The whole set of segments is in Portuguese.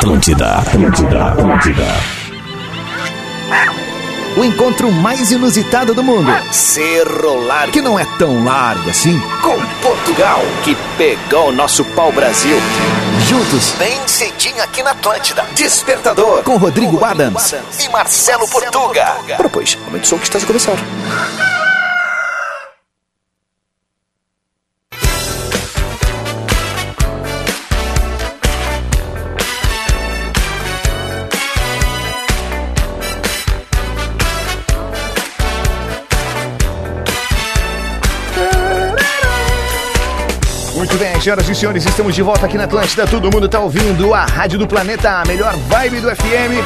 Atlântida, Atlântida, Atlântida. O encontro mais inusitado do mundo. Cerro Largo. Que não é tão largo assim. Com Portugal. Que pegou o nosso pau-brasil. Juntos, bem cedinho aqui na Atlântida. Despertador. Com Rodrigo, Adams, E Marcelo, Portuga. Propôs. Aumente o som que está a começar. Senhoras e senhores, estamos de volta aqui na Atlântida. Todo mundo está ouvindo a Rádio do Planeta, a melhor vibe do FM.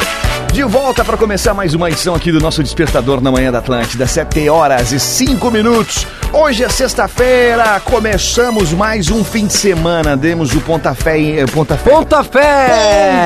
De volta para começar mais uma edição aqui do nosso Despertador na manhã da Atlântida, 7 horas e 5 minutos. Hoje é sexta-feira, começamos mais um fim de semana. Demos o pontafé. em- Pontafé. Pontafé!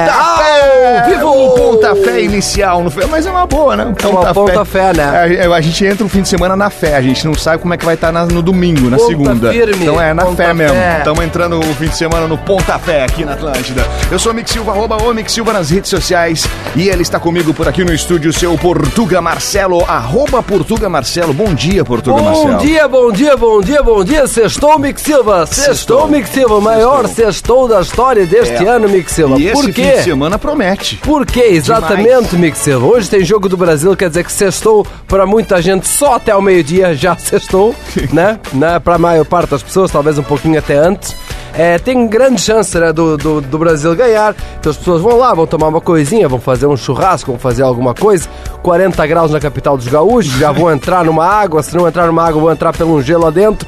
Pontafé! Ao vivo! O pontafé inicial, foi? Mas é uma boa, né? É uma pontafé, né? É, a gente entra o fim de semana na fé, a gente não sabe como é que vai estar na- no domingo, na Ponta segunda. firme, então é na ponta fé mesmo. fé. Entrando o fim de semana no pontafé aqui na Atlântida. Eu sou o Mick Silva, arroba o Mick Silva nas redes sociais. E ele está comigo por aqui no estúdio, seu Portuga Marcelo, arroba Portuga Marcelo. Bom dia, Portuga Marcelo. Bom dia, bom dia, bom dia, bom dia. Sextou, Mick Silva. Sextou, Sextou. Mick Silva. Maior sextou da história deste É. ano, Mick Silva. E Por esse quê? fim de semana promete. Por quê? Exatamente, Mick Silva. Hoje tem jogo do Brasil, quer dizer que sextou para muita gente só até o meio-dia já sextou, né? né? Para a maior parte das pessoas, talvez um pouquinho até antes. É, tem grande chance né, do, do, do Brasil ganhar. Então as pessoas vão lá, vão tomar uma coisinha, vão fazer um churrasco, vão fazer alguma coisa. 40 graus na capital dos gaúchos, já vão entrar numa água. Se não entrar numa água, vão entrar pelo gelo lá dentro.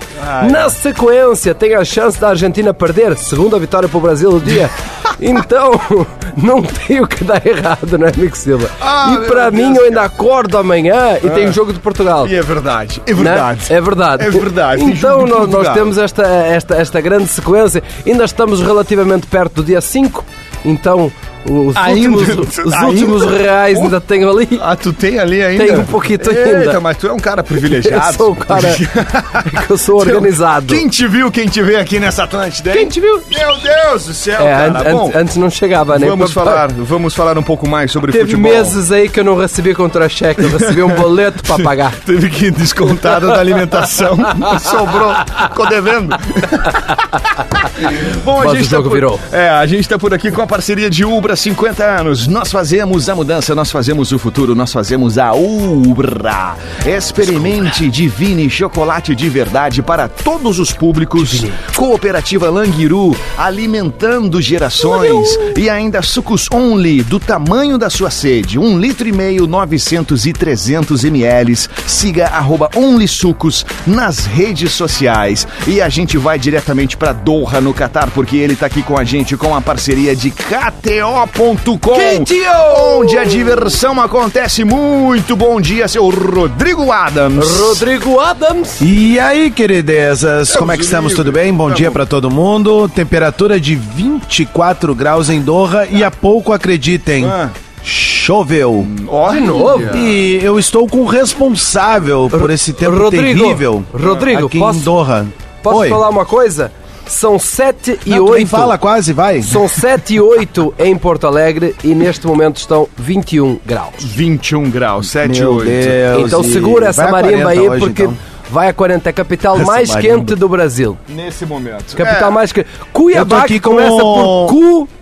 Na sequência, tem a chance da Argentina perder. Segunda vitória para o Brasil do dia. Então, não tem o que dar errado, não é, Mick Silva? Ah, e meu para Deus, mim, eu ainda acordo amanhã e tem jogo de Portugal. E é verdade, é Né? verdade. É verdade. É verdade, Então nós, nós temos esta, esta, esta grande sequência. Ainda estamos relativamente perto do dia 5. Então os, Ainda? últimos, os Ainda? últimos reais ainda tenho ali. Ah, tu tem ali ainda? Tem um pouquinho Eita, ainda. mas tu é um cara privilegiado. Eu sou um cara eu sou organizado. Quem te viu, quem te vê aqui nessa Atlântida? Quem te viu? Meu Deus do céu, É, cara. an- Bom, antes, não chegava, né? vamos falar, vamos falar um pouco mais sobre Teve futebol. meses aí que eu não recebi contra-cheque, eu recebi um boleto para pagar. Teve que ir descontado da alimentação. Sobrou. Ficou devendo. Bom, Mas o jogo por... virou. É, a gente tá por aqui com a parceria de Ubra 50 anos. Nós fazemos a mudança, nós fazemos o futuro, nós fazemos a Ubra. Experimente Divine chocolate de verdade para todos os públicos. Cooperativa Languiru, alimentando gerações. E ainda sucos Only, do tamanho da sua sede. Um litro e meio, 900 e 300 ml. Siga arroba Only Sucos nas redes sociais. E a gente vai diretamente para Doha, no Catar, porque ele tá aqui com a gente com a parceria de KTO.com. Onde a diversão acontece. Muito bom dia, seu Rodrigo Adams. Rodrigo Adams. E aí, queridezas, como é que estamos? Tudo bem? Bom dia pra todo mundo. Temperatura de 24 graus em Doha e há pouco, acreditem, Ah. choveu. Olha. De novo? E eu estou com o responsável por esse tempo Rodrigo, terrível Rodrigo, aqui posso- em Doha. Posso Oi. falar uma coisa? São 7 e Não, tu 8. nem fala quase, vai. São 7 e 8 em Porto Alegre e neste momento estão 21 graus. 21 graus, 7 e Meu 8. Deus. Então e segura essa marimba 40 aí hoje, porque então. vai a 40, é a capital Essa mais marimba. quente do Brasil. Nesse momento. Capital É. mais quente. Cuiabá aqui que com- começa por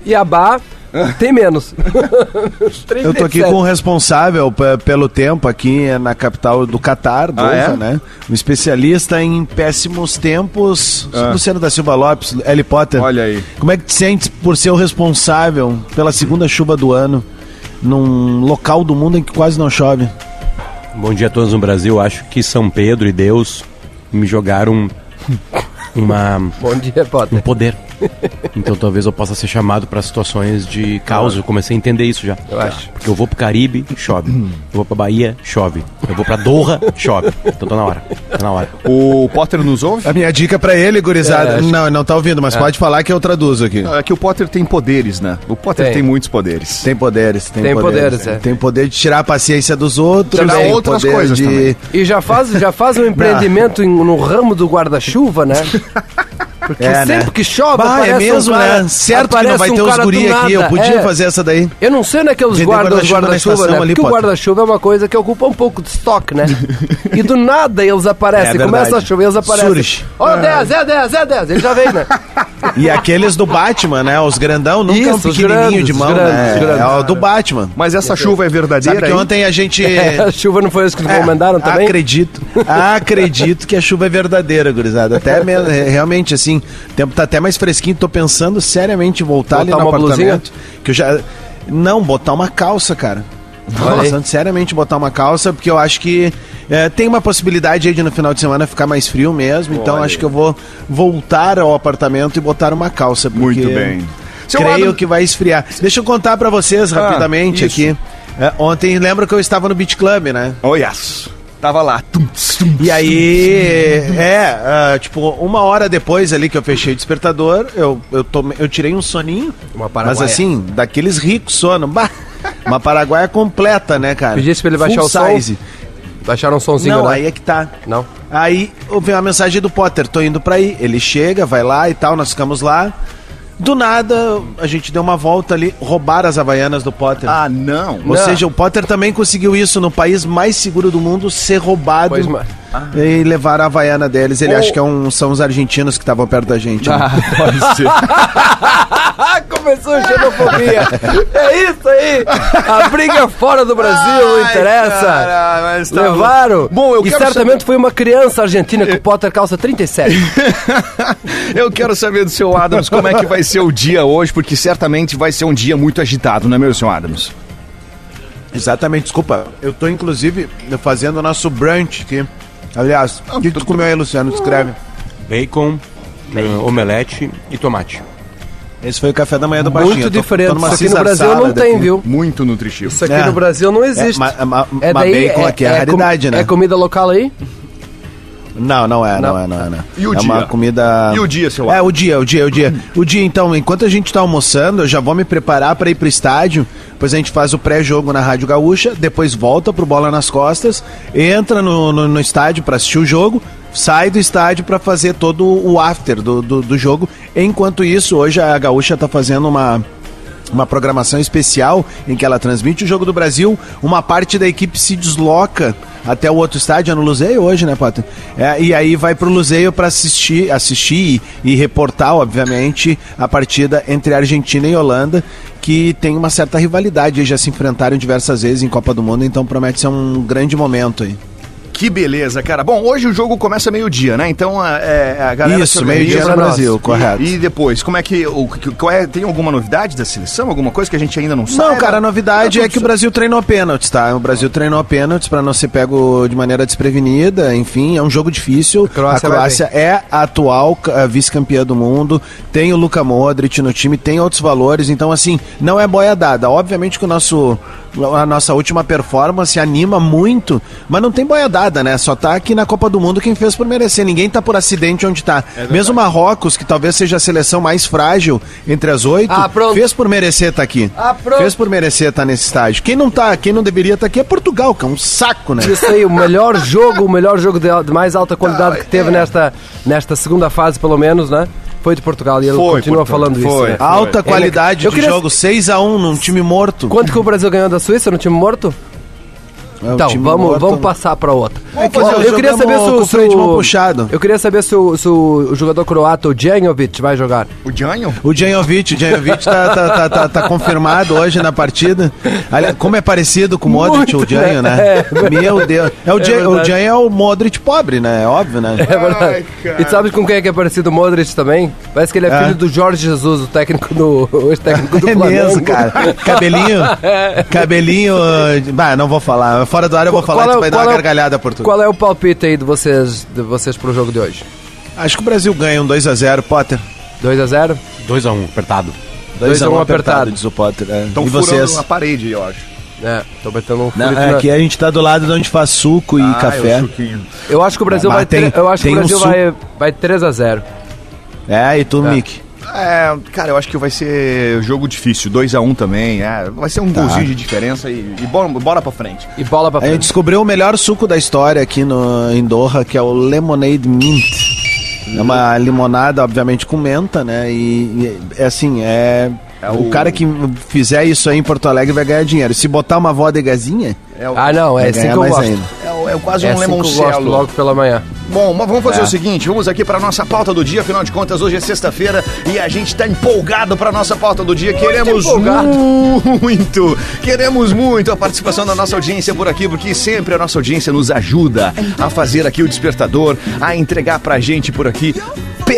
Cuiabá tem menos. Eu tô aqui com o responsável pelo tempo aqui na capital do Catar, Doha, é? né? Um especialista em péssimos tempos, Ah. Luciano da Silva Lopes, Harry Potter. Olha aí. Como é que te sentes por ser o responsável pela segunda chuva do ano num local do mundo em que quase não chove? Bom dia a todos no Brasil. Acho que São Pedro e Deus me jogaram uma, Bom dia, um Potter. poder. Então talvez eu possa ser chamado para situações de caos. Eu comecei a entender isso já. Eu acho. Porque eu vou pro Caribe, chove. Eu vou pra Bahia, chove. Eu vou pra Doha, chove. Então tá na hora. Tá na hora. O Potter nos ouve? A minha dica pra ele, gurizada. É, não, não tá ouvindo, mas pode falar que eu traduzo aqui. É que o Potter tem poderes, né? O Potter tem, Tem. muitos poderes. Tem poderes, tem, Tem poderes, é. Tem poder de tirar a paciência dos outros, Tirar tem outras poder coisas de... também. E já faz, já faz um empreendimento em- no ramo do guarda-chuva, né? Porque É, sempre né? que chove, Bah, é aparece um mesmo, cara- né? Certo que não aparece vai um ter os cara do guri aqui. Eu podia É. fazer essa daí. Eu não sei naqueles Vender guardas guarda-chuva na guarda-chuva, estação né? ali, Porque o guarda-chuva é uma coisa que ocupa um pouco de estoque, né? e do nada eles aparecem, É começa a chover, eles aparecem. Surge. Ó, 10, é 10, é 10. Ele já vem, né? E aqueles do Batman, né? Os grandão, nunca é um Isso, os pequenininho grandes, de mão, os grandes, né? os grandes. É o do Batman. Mas essa chuva é verdadeira, Sabe que ontem a gente... É, a chuva não foi isso que É, mandaram também? Acredito. Acredito que a chuva é verdadeira, gurizada. Até me- é, realmente, assim, o tempo tá até mais fresquinho. Tô pensando seriamente em voltar ali Botar no uma apartamento. Que eu já. Não, botar uma calça, cara. Pensando seriamente botar uma calça, porque eu acho que é, tem uma possibilidade aí de no final de semana ficar mais frio mesmo. Então acho que eu vou voltar ao apartamento e botar uma calça. Muito bem. Seu Creio Adam- que vai esfriar. Deixa eu contar pra vocês rapidamente Ah, aqui. É, ontem, lembra que eu estava no Beach Club, né? Oh, yes. Tava lá. Tum, tum, E aí, é, ah, tipo, uma hora depois ali que eu fechei o despertador, eu, eu, tomei, eu tirei um soninho. Uma Mas paraguaia. assim, daqueles ricos sono. Bah, uma paraguaia completa, né, cara? Pedisse pra ele baixar Full o som? size. Baixaram um sonzinho, Não, né? aí é que tá. Não? Aí veio uma mensagem do Potter, tô indo pra aí. Ele chega, vai lá e tal, nós ficamos lá. Do nada, a gente deu uma volta ali, roubaram as havaianas do Potter. Ah, não. Ou Não. seja, o Potter também conseguiu isso no país mais seguro do mundo, ser roubado Pois, mas- e levar a havaiana deles. Ele Ou- acha que é um- são os argentinos que estavam perto da gente. né? Pode ser. Começou a xenofobia. é isso aí. A briga fora do Brasil não interessa. cara, mas tá Levaram. Bom, eu e quero certamente foi uma criança argentina que o Potter calça 37. Eu quero saber do seu Adams como é que vai ser o dia hoje, porque certamente vai ser um dia muito agitado, não é meu, seu Adams? Exatamente, desculpa. Eu tô, inclusive, fazendo o nosso brunch aqui. Aliás, o que tu comeu aí, Luciano? Escreve. Bacon, eh, omelete e tomate. Esse foi o café da manhã do Baixinho. Muito Eu tô- tô diferente. Isso aqui no Brasil não tem, viu? Muito nutritivo. Isso aqui É. no Brasil não existe. É, ma- ma- É daí, bacon aqui é, com- raridade, né? É comida local aí? Não, não é, não, Não. é, não é, não. E o é dia? uma comida. E o dia, seu É, o dia, o dia, o dia. O dia, então, enquanto a gente tá almoçando, eu já vou me preparar para ir pro estádio. Depois a gente faz o pré-jogo na Rádio Gaúcha, depois volta pro Bola nas Costas, entra no, no, no estádio para assistir o jogo, sai do estádio para fazer todo o after do, do, do jogo. Enquanto isso, hoje a Gaúcha tá fazendo uma uma programação especial em que ela transmite o jogo do Brasil. Uma parte da equipe se desloca até o outro estádio, é no Luzeio hoje, né, Potter? É, e aí vai pro Luzeio para assistir, assistir e, e reportar, obviamente, a partida entre Argentina e Holanda, que tem uma certa rivalidade, eles já se enfrentaram diversas vezes em Copa do Mundo, então promete ser um grande momento aí. Que beleza, cara. Bom, hoje o jogo começa meio-dia, né? Então a, é, a galera Isso, meio-dia no Brasil, nós. correto. E, e depois, como é que. O, que- qual é, tem alguma novidade da seleção? Alguma coisa que a gente ainda não sabe? Não, cara, a novidade Tá é que o Brasil treinou pênaltis, tá? O Brasil treinou pênaltis pra não ser pego de maneira desprevenida, enfim, é um jogo difícil. A Croácia Croácia, vai é a atual eh, vice-campeã do mundo, tem o Luka Modric no time, tem outros valores, então assim, não é boia dada. Obviamente que o nosso a nossa última performance anima muito, mas não tem boia dada, né? Só tá aqui na Copa do Mundo quem fez por merecer. Ninguém tá por acidente onde tá. Mesmo Marrocos, que talvez seja a seleção mais frágil entre as oito, Ah, fez por merecer tá aqui. Ah, pronto. Fez por merecer estar nesse estágio. Quem não tá, quem não deveria estar aqui é Portugal, que é um saco, né? Isso aí, o melhor jogo, o melhor jogo de, de mais alta qualidade que teve nesta, nesta segunda fase, pelo menos, né? Foi de Portugal e ele Foi, continua portanto, falando isso. foi. né? Alta Ele- qualidade Eu de queria- jogo, 6x1 num time morto. Quanto que o Brasil ganhou da Suíça no time morto? É, o Então, vamos, morto. vamos passar para outra. É que eu queria saber se, o- o o- puxado. Eu queria saber se o, se o jogador croata, o Djanjovic, vai jogar. O Janho? O Djanjovic, o Djanjovic tá, tá, tá, tá, tá confirmado hoje na partida. Aliás, como é parecido com o Modric, Muito, o Djanjo, né? né? Meu Deus. É o, Djan- o verdade. Djanjo é o Modric pobre, né? É óbvio, né? É verdade. e tu sabes com quem é que é parecido o Modric também? Parece que ele é, É. filho do Jorge Jesus, o técnico do, o ex-técnico do É Flamengo. mesmo, cara. Cabelinho. Cabelinho. Bah, não vou falar. Fora do ar eu vou falar, Qual é tu o- vai dar qual uma é gargalhada por tudo. Qual é o palpite aí de vocês, de vocês pro jogo de hoje? Acho que o Brasil ganha um 2x0, Potter. 2 a 0 2x1, apertado. 2 a 1 apertado. diz o Potter. É. Estão e furando vocês? a parede, eu acho. É, tô metendo um Não, é, na- aqui a gente tá do lado de onde faz suco e Ah, café. é o suquinho. Eu acho que o Brasil Mas vai tem- eu acho que o um Brasil suco. vai vai 3 a 0. É, e tu, É. Mick? É, cara, eu acho que vai ser jogo difícil. 2x1 também. É, vai ser um Tá. golzinho de diferença e, e bora, bora pra frente. E bola pra A gente frente. descobriu o melhor suco da história aqui no, em Doha, que é o Lemonade Mint. É uma limonada, obviamente, com menta, né? E, e é assim, é. o... cara que fizer isso aí em Porto Alegre vai ganhar dinheiro. Se botar uma vodegazinha, É, o- Ah, não, é assim que eu mais gosto. ainda. É, o- é quase É um assim eu gosto lemoncelo. logo pela manhã. Bom, mas vamos fazer É. o seguinte, vamos aqui para nossa pauta do dia, afinal de contas hoje é sexta-feira e a gente tá empolgado para nossa pauta do dia, queremos empolgado. muito, queremos muito a participação da nossa audiência por aqui, porque sempre a nossa audiência nos ajuda a fazer aqui o despertador, a entregar pra gente por aqui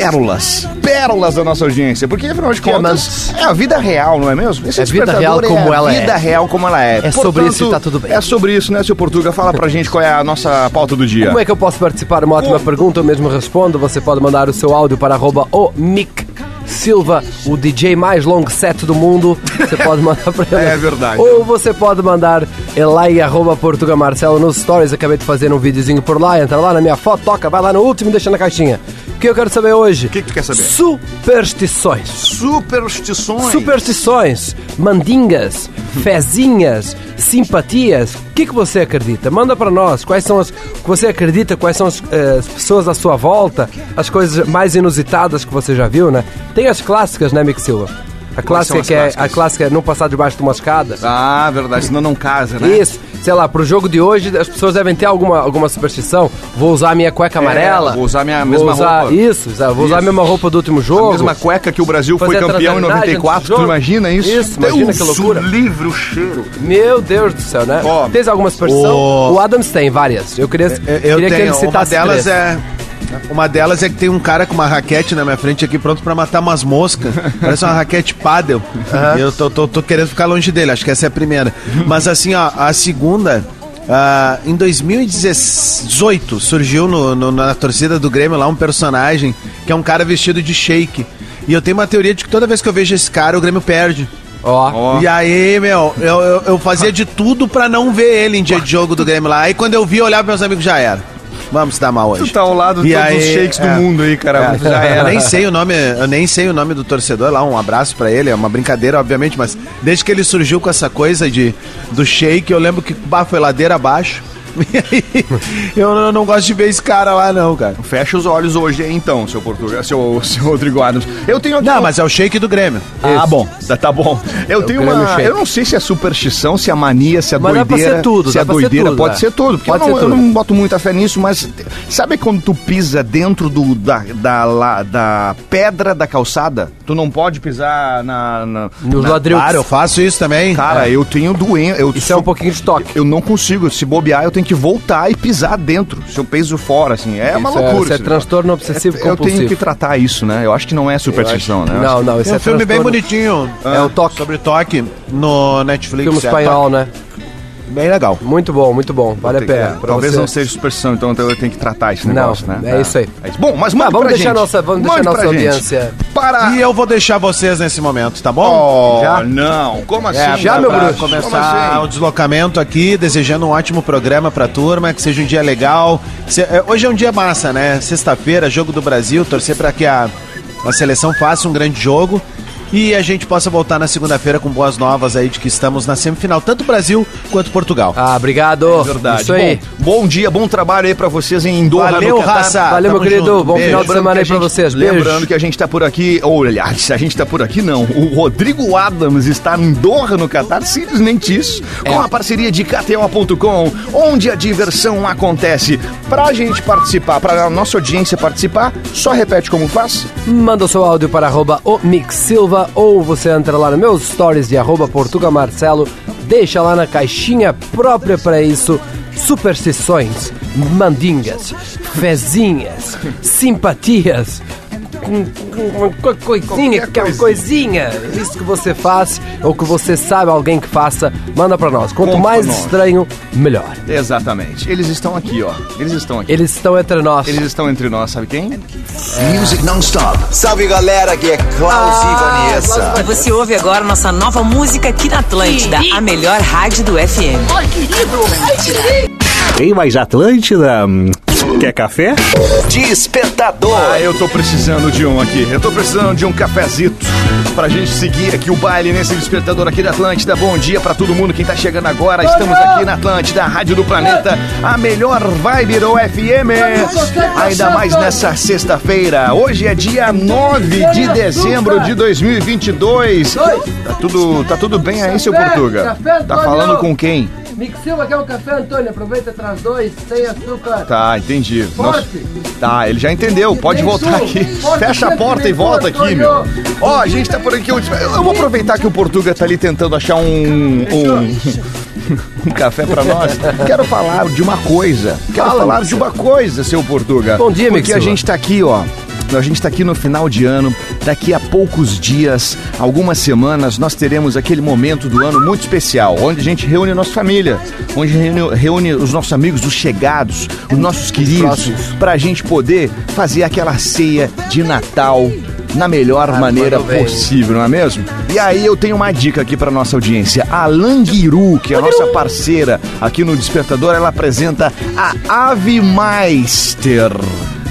pérolas, pérolas da nossa audiência, porque afinal de contas Diamantes. é a vida real, não é mesmo? Esse É vida real como é a ela é. vida real como ela é. É sobre isso e tá tudo bem. É sobre isso, né, seu Portuga? Fala pra gente qual é a nossa pauta do dia. Como é que eu posso participar? Uma ótima pergunta, eu mesmo respondo. Você pode mandar o seu áudio para arroba o Mick Silva, o DJ mais long set do mundo. Você pode mandar para ele. É verdade. Ou você pode mandar lá em arroba Portuga Marcelo nos stories. Acabei de fazer um videozinho por lá. Entra lá na minha foto, toca, vai lá no último e deixa na caixinha. O que eu quero saber hoje? O que que tu quer saber? Superstições. Superstições. Superstições, mandingas, fezinhas, simpatias. O que, que você acredita? Manda para nós. Quais são as que você acredita? Quais são as, eh, as pessoas à sua volta? As coisas mais inusitadas que você já viu, né? Tem as clássicas, né, Mick Silva? A clássica as que é a clássica é não passar debaixo de uma escada. Ah, verdade, senão não casa, né? Isso, sei lá, pro jogo de hoje as pessoas devem ter alguma, alguma superstição. Vou usar a minha cueca amarela. É, vou usar a minha vou mesma usar, roupa. Isso, vou usar a Isso. mesma roupa do último jogo. A mesma cueca que o Brasil foi campeão em transalidade 94, antes do tu imagina isso? Isso, imagina que loucura. livre o cheiro. Meu Deus do céu, né? Tens alguma superstição? o- O Adams tem várias. Eu queria, Eu, eu queria que tenho, ele uma citasse delas três. é. Uma delas é que tem um cara com uma raquete na minha frente aqui pronto pra matar umas moscas. Parece uma raquete paddle. E eu tô, tô- tô querendo ficar longe dele, acho que essa é a primeira. Mas assim, ó, a segunda. ah, em 2018 surgiu no- no- na torcida do Grêmio lá um personagem que é um cara vestido de shake. E eu tenho uma teoria de que toda vez que eu vejo esse cara, o Grêmio perde. Ó, Ó. E aí, meu, eu, eu, eu fazia de tudo pra não ver ele em dia de jogo do Grêmio lá. Aí quando eu vi, eu olhava pros meus amigos, já era. Vamos dar mal hoje. Tu tá ao lado de todos aí, os shakes do é. mundo aí, cara. É, Já Eu era. nem sei o nome, eu nem sei o nome do torcedor lá, um abraço pra ele, é uma brincadeira, obviamente, mas desde que ele surgiu com essa coisa de do shake, eu lembro que bah, foi ladeira abaixo. Eu não, gosto de ver esse cara lá, não, cara. Fecha os olhos hoje então, seu Portugal, seu, seu Rodrigo Adams. Eu tenho aqui. Não, um- mas é o shake do Grêmio. Ah, Isso. bom, tá, tá bom. Eu tenho Grêmio uma. Shake. Eu não sei se é superstição, se é mania, se é Mas dá pra doideira. ser tudo, se é doideira, tudo, pode é. ser tudo. Porque Pode eu, não, ser eu tudo. não boto muita fé nisso, mas sabe quando tu pisa dentro do, da, da, la- da pedra da calçada? Tu não pode pisar na. na nos na- ladrilhos. Claro, eu faço isso também. Cara, eu tenho doença. Isso é um pouquinho de toque. Eu não consigo. Se bobear, eu tenho que voltar e pisar dentro. Se eu piso fora, assim. É uma Isso é- loucura. isso é esse transtorno obsessivo negócio. Eu tenho compulsivo. que tratar isso, né? Eu acho que não é superstição, né? Eu Não, não, isso Tem é um filme bem transtorno. bonitinho. É o toque. Sobre toque no Netflix. Filme é, espanhol, né? Bem legal. Muito bom, muito bom. Vale a que- pena. é, Pra talvez você. não seja superstição, então eu tenho que tratar esse Não, negócio, né? é isso aí. isso. Bom, mas Tá, manda vamos pra deixar gente. nossa- vamos deixar nossa audiência. Para... E eu vou deixar vocês nesse momento, tá bom? Oh, Já? não. Como assim? É, Já, meu bruxo? Como começar assim? o deslocamento aqui, desejando um ótimo programa pra turma, que seja um dia legal. Se- é, Hoje é um dia massa, né? Sexta-feira, jogo do Brasil, torcer pra que a, a seleção faça um grande jogo. E a gente possa voltar na segunda-feira com boas novas aí de que estamos na semifinal, tanto Brasil quanto Portugal. Ah, obrigado. Verdade. Isso aí. Bom, bom dia, bom trabalho aí pra vocês em Doha, Valeu, no Catar. raça. Valeu, meu Tamo querido. junto. Bom Beijo. final de semana aí pra vocês. Beijo. Lembrando que a gente tá por aqui, ou aliás, a gente tá por aqui não. O Rodrigo Adams está em Doha, no Catar, simplesmente isso, com É. a parceria de KTO.com, onde a diversão acontece. Pra gente participar, pra nossa audiência participar, só repete como faz. Manda o seu áudio para arroba o Mix Silva ou você entra lá nos meus stories de arroba Portuga Marcelo, deixa lá na caixinha própria para isso superstições, mandingas, fezinhas, simpatias, com- com- com- coisinha, que é uma coisinha, isso que você faz ou que você sabe alguém que faça, manda para nós. Quanto Conta mais pra nós. estranho, melhor. Exatamente. Eles estão aqui, ó. Eles estão aqui. Eles estão entre nós. Eles estão entre nós, sabe quem? Music non-stop. Salve galera, aqui é Klaus e Vanessa. E você ouve agora nossa nova música aqui na Atlântida, a melhor rádio do FM. Tem mais Atlântida? Hum, Quer café? Despertador. Ah, eu tô precisando de um aqui. Eu tô precisando de um cafezito pra gente seguir aqui o baile nesse despertador aqui da Atlântida. Bom dia pra todo mundo quem tá chegando agora. Estamos aqui na Atlântida, a Rádio do Planeta, a melhor vibe do FM. Ainda mais nessa sexta-feira. Hoje é dia 9 de dezembro de 2022. Tá tudo, tá tudo bem aí, seu Portuga? Tá falando com quem? Mix Silva quer um café, Antônio? Aproveita, traz dois, sem açúcar. Tá, entendi. Nossa, Forte. tá, ele já entendeu. Pode voltar aqui. Fecha a porta e volta aqui, meu. Ó, a gente tá por aqui. Eu vou aproveitar que o Portuga tá ali tentando achar um. um... um café pra nós. Quero falar de uma coisa. Quero Fala, falar de uma coisa, seu Portuga. Bom dia, Porque a gente tá aqui, ó. A gente tá aqui no final de ano. Daqui a poucos dias, algumas semanas, nós teremos aquele momento do ano muito especial, onde a gente reúne a nossa família, onde reúne, reúne os nossos amigos, os chegados, os nossos queridos, próximos. pra gente poder fazer aquela ceia de Natal na melhor maneira mandou bem. possível, não é mesmo? E aí eu tenho uma dica aqui pra nossa audiência. A Languiru, que é a nossa parceira aqui no Despertador, ela apresenta a Ave Meister.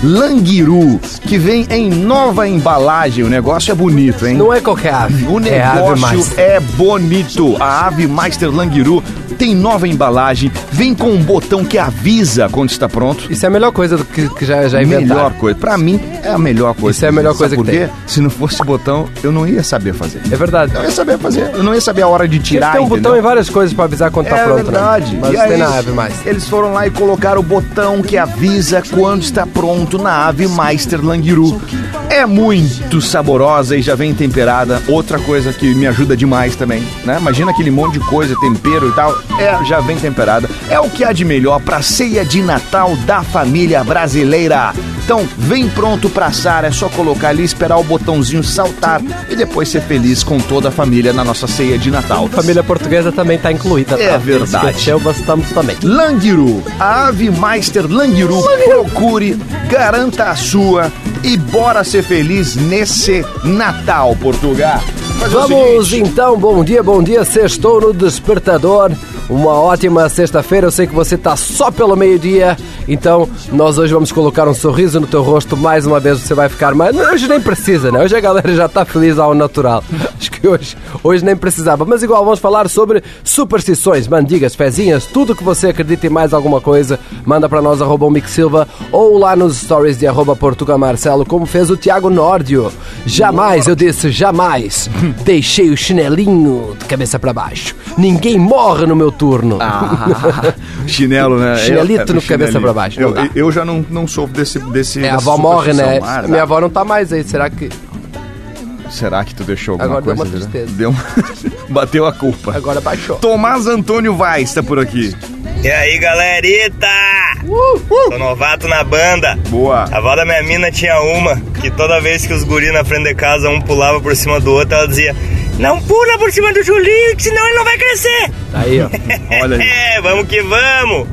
Languiru, que vem em nova embalagem. O negócio é bonito, hein? Não é qualquer ave. O é negócio mais. é bonito. A Ave Meister Languiru tem nova embalagem, vem com um botão que avisa quando está pronto. Isso é a melhor coisa do que, que já, já inventaram. Melhor coisa. Pra mim, é a melhor coisa. Isso é a melhor coisa Sabe que por quê? Se não fosse botão, eu não ia saber fazer. É verdade. Eu ia saber fazer. Eu não ia saber a hora de tirar, tem um botão em várias coisas pra avisar quando tá é pronto, verdade. né? Mas E tem aí, na ave mais. Eles foram lá e colocaram o botão que avisa quando está pronto na Ave Meister Langiru. É muito saborosa e já vem temperada. Outra coisa que me ajuda demais também, né? Imagina aquele monte de coisa, tempero e tal. É, já vem temperada. É o que há de melhor pra ceia de Natal da família brasileira. Então, vem pronto pra assar, é só colocar ali, esperar o botãozinho saltar e depois ser feliz com toda a família na nossa ceia de Natal. Família portuguesa também tá incluída. É tá? verdade. Esqueceu, mas estamos também. Langiru, a Ave Meister Langiru, procure, garanta a sua e bora ser feliz nesse Natal, Portugal. Mas é Vamos seguinte, então, bom dia, bom dia. Sextou no Despertador. Uma ótima sexta-feira. Eu sei que você tá só pelo meio-dia. Então, nós hoje vamos colocar um sorriso no teu rosto. Mais uma vez você vai ficar mais. Hoje nem precisa, né? Hoje a galera já tá feliz ao natural. Acho que hoje, hoje nem precisava. Mas igual, vamos falar sobre superstições, mandigas, fezinhas, tudo que você acredita em mais alguma coisa. Manda pra nós, arroba o Silva, ou lá nos stories de arroba Portugal Marcelo, como fez o Tiago Nórdio. Jamais, eu disse jamais, deixei o chinelinho de cabeça pra baixo. Ninguém morre no meu turno. Ah, chinelo, né? Chinelito Eu- no cabeça pra baixo, Eu, eu já não, não sofro desse, desse. É, a avó morre, né? Ah, Minha avó não tá mais aí, será que Será que tu deixou alguma Agora deu coisa? uma né? tristeza. Deu uma- Bateu a culpa. agora baixou? Tomás Antônio Vaz tá por aqui. E aí, galerita? Sou novato na banda. Boa. A avó da minha mina tinha uma que toda vez que os guri na frente de casa um pulava por cima do outro, ela dizia: Não pula por cima do Julinho, que senão ele não vai crescer. Aí, ó. Olha aí. É, vamos que vamos.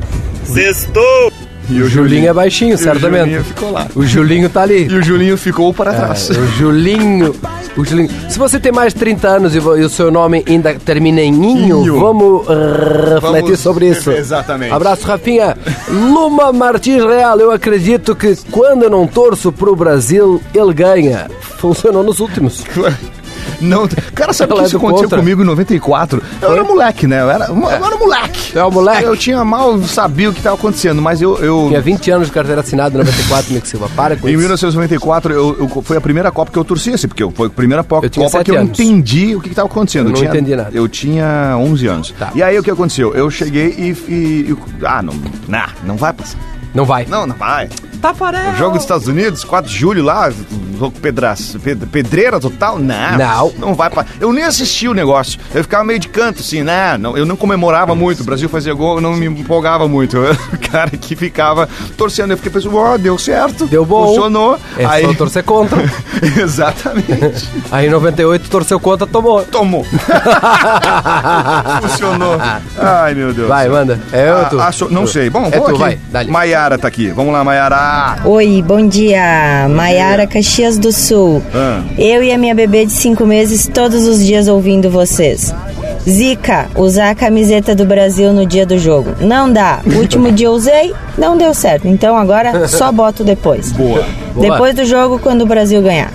Sextou. E O Julinho é baixinho, e o certamente. Julinho ficou lá. O Julinho tá ali. E o Julinho ficou para trás. É, o Julinho. O Julinho. Se você tem mais de 30 anos e, e o seu nome ainda termina em Inho, Inho. vamos uh, refletir Vamos- sobre isso. Exatamente. Abraço, Rafinha. Luma Martins Real, eu acredito que quando eu não torço pro Brasil, ele ganha. Funcionou nos últimos. Não, cara, sabe Ela que é isso aconteceu contra. comigo em 94? Eu era moleque, né? Eu era, eu era moleque. Tu é o moleque? Eu tinha mal sabia o que estava acontecendo, mas eu, eu Tinha 20 anos de carteira assinada, 94, Mick Silva. Para com em isso. 1994 eu, eu- foi a primeira Copa que eu torci, assim, porque eu- foi a primeira Eu Copa que eu anos. entendi o que estava acontecendo. Eu não tinha, entendi nada. Eu tinha 11 anos. Tá. E aí o que aconteceu? Eu cheguei e, e- e- ah, não, nah, não vai passar. Não vai. Não, não vai. Tafarel. O jogo dos Estados Unidos, 4 de julho lá, pedras, ped- pedreira total? Não. Não. Não vai pra... Eu nem assisti o negócio. Eu ficava meio de canto, assim, né? Não, eu não comemorava muito. O Brasil fazia gol, eu não me empolgava muito. Eu era o cara que ficava torcendo. Eu fiquei pensando, ó, deu certo. Deu bom. Funcionou. É Aí... só torcer contra. Exatamente. Aí em 98 torceu contra, tomou. Tomou. Funcionou. Ai, meu Deus. Vai, manda. É eu tu? Ah, acho- não sei. Bom, É vamos tu, aqui. vai. Maiara tá aqui. Vamos lá, Maiara. Oi, bom dia. Maiara Caxias do Sul. Ah. Eu e a minha bebê de cinco meses todos os dias ouvindo vocês. Zica, usar a camiseta do Brasil no dia do jogo. Não dá. Último dia eu usei, não deu certo. Então agora só boto depois. Boa. Boa. Depois do jogo, quando o Brasil ganhar.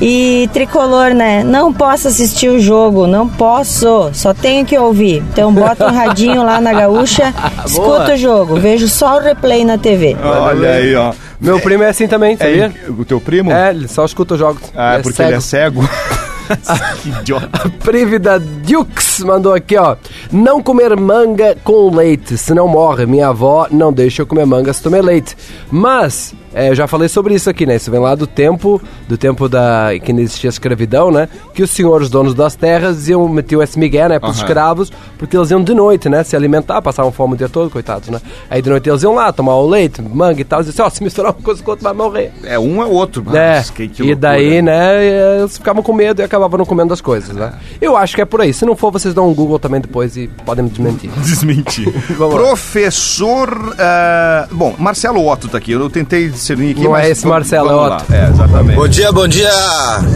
E tricolor, né? Não posso assistir o jogo, não posso. Só tenho que ouvir. Então bota um radinho lá na gaúcha, escuta o jogo, vejo só o replay na TV. Olha aí, ó. Meu primo é assim também, sabia? É, o teu primo? É, ele só escuta os jogos. Ah, é é porque cego. ele é cego. que idiota. Prívida Dukes mandou aqui, ó. Não comer manga com leite, senão morre. Minha avó não deixa eu comer manga se tomar leite. Mas, é, eu já falei sobre isso aqui, né? Isso vem lá do tempo, do tempo da que ainda existia a escravidão, né? Que os senhores donos das terras iam meter esse migué, né? Para os Aham. escravos, porque eles iam de noite, né? Se alimentar, passavam fome o dia todo, coitados, né? Aí de noite eles iam lá tomar o leite, manga e tal. E diziam, ó, se misturar uma coisa com outra vai morrer. É um é outro. É, Mas que- que e daí, né, eles ficavam com medo e acabavam não comendo as coisas, né? Eu acho que é por aí. Se não for, vocês dão um Google também depois e podem me desmentir. Desmentir. Professor. ah, bom, Marcelo Otto tá aqui. Eu tentei discernir aqui. Não mas é esse Marcelo, é vamos Otto. lá. É, exatamente. Bom dia, bom dia.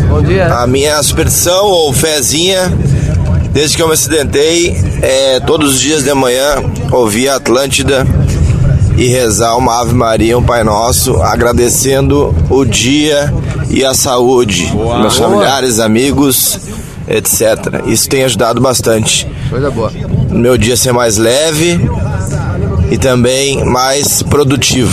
Bom dia. A minha superstição ou fezinha, desde que eu me acidentei, é todos os dias de manhã ouvir a Atlântida e rezar uma Ave Maria, um Pai Nosso, agradecendo o dia e a saúde, meus Boa. familiares, amigos, etc. Isso tem ajudado bastante. Coisa boa. No meu dia ser mais leve e também mais produtivo.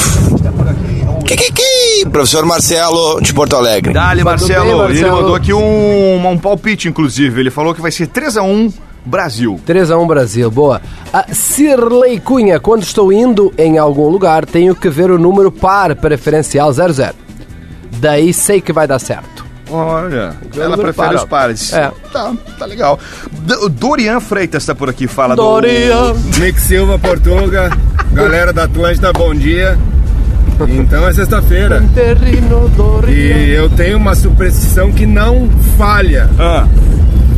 Kikiki! Professor Marcelo de Porto Alegre. Dali, Marcelo. bem, Marcelo? Ele mandou aqui um, um palpite, inclusive. Ele falou que vai ser 3x1 Brasil. 3x1 Brasil, boa. A Cirlei Cunha, quando estou indo em algum lugar, tenho que ver o número par preferencial 00. Daí sei que vai dar certo. Olha, ela prefere par, os pares. É. Tá, tá legal. D- O Dorian Freitas tá por aqui, fala Dorian. Nick Silva, Portuga, galera da Atlântida, bom dia. Então é sexta-feira e eu tenho uma superstição que não falha. do... Ah,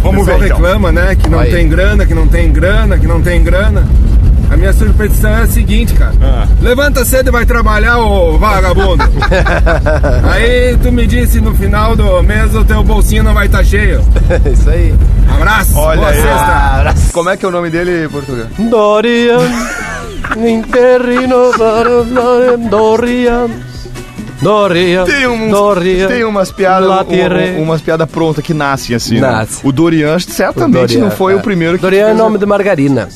vamos ver então. reclama, né, que não Aí. tem grana, que não tem grana, que não tem grana. A minha superstição é a seguinte, cara. Ah. Levanta cedo e vai trabalhar, ô vagabundo. Aí tu me disse no final do mês o teu bolsinho não vai estar cheio. Isso aí. Abraço, Olha boa aí. sexta. Como é que é o nome dele, Portugal? Dorian. In terrino Dorian. Dorian. Dorian. Tem, uns, Dorian. tem umas piadas, um- um- umas piadas prontas que nascem assim. né? Nasce. O Dorian certamente Dorian, não foi é. o primeiro que Dorian é nome de margarina.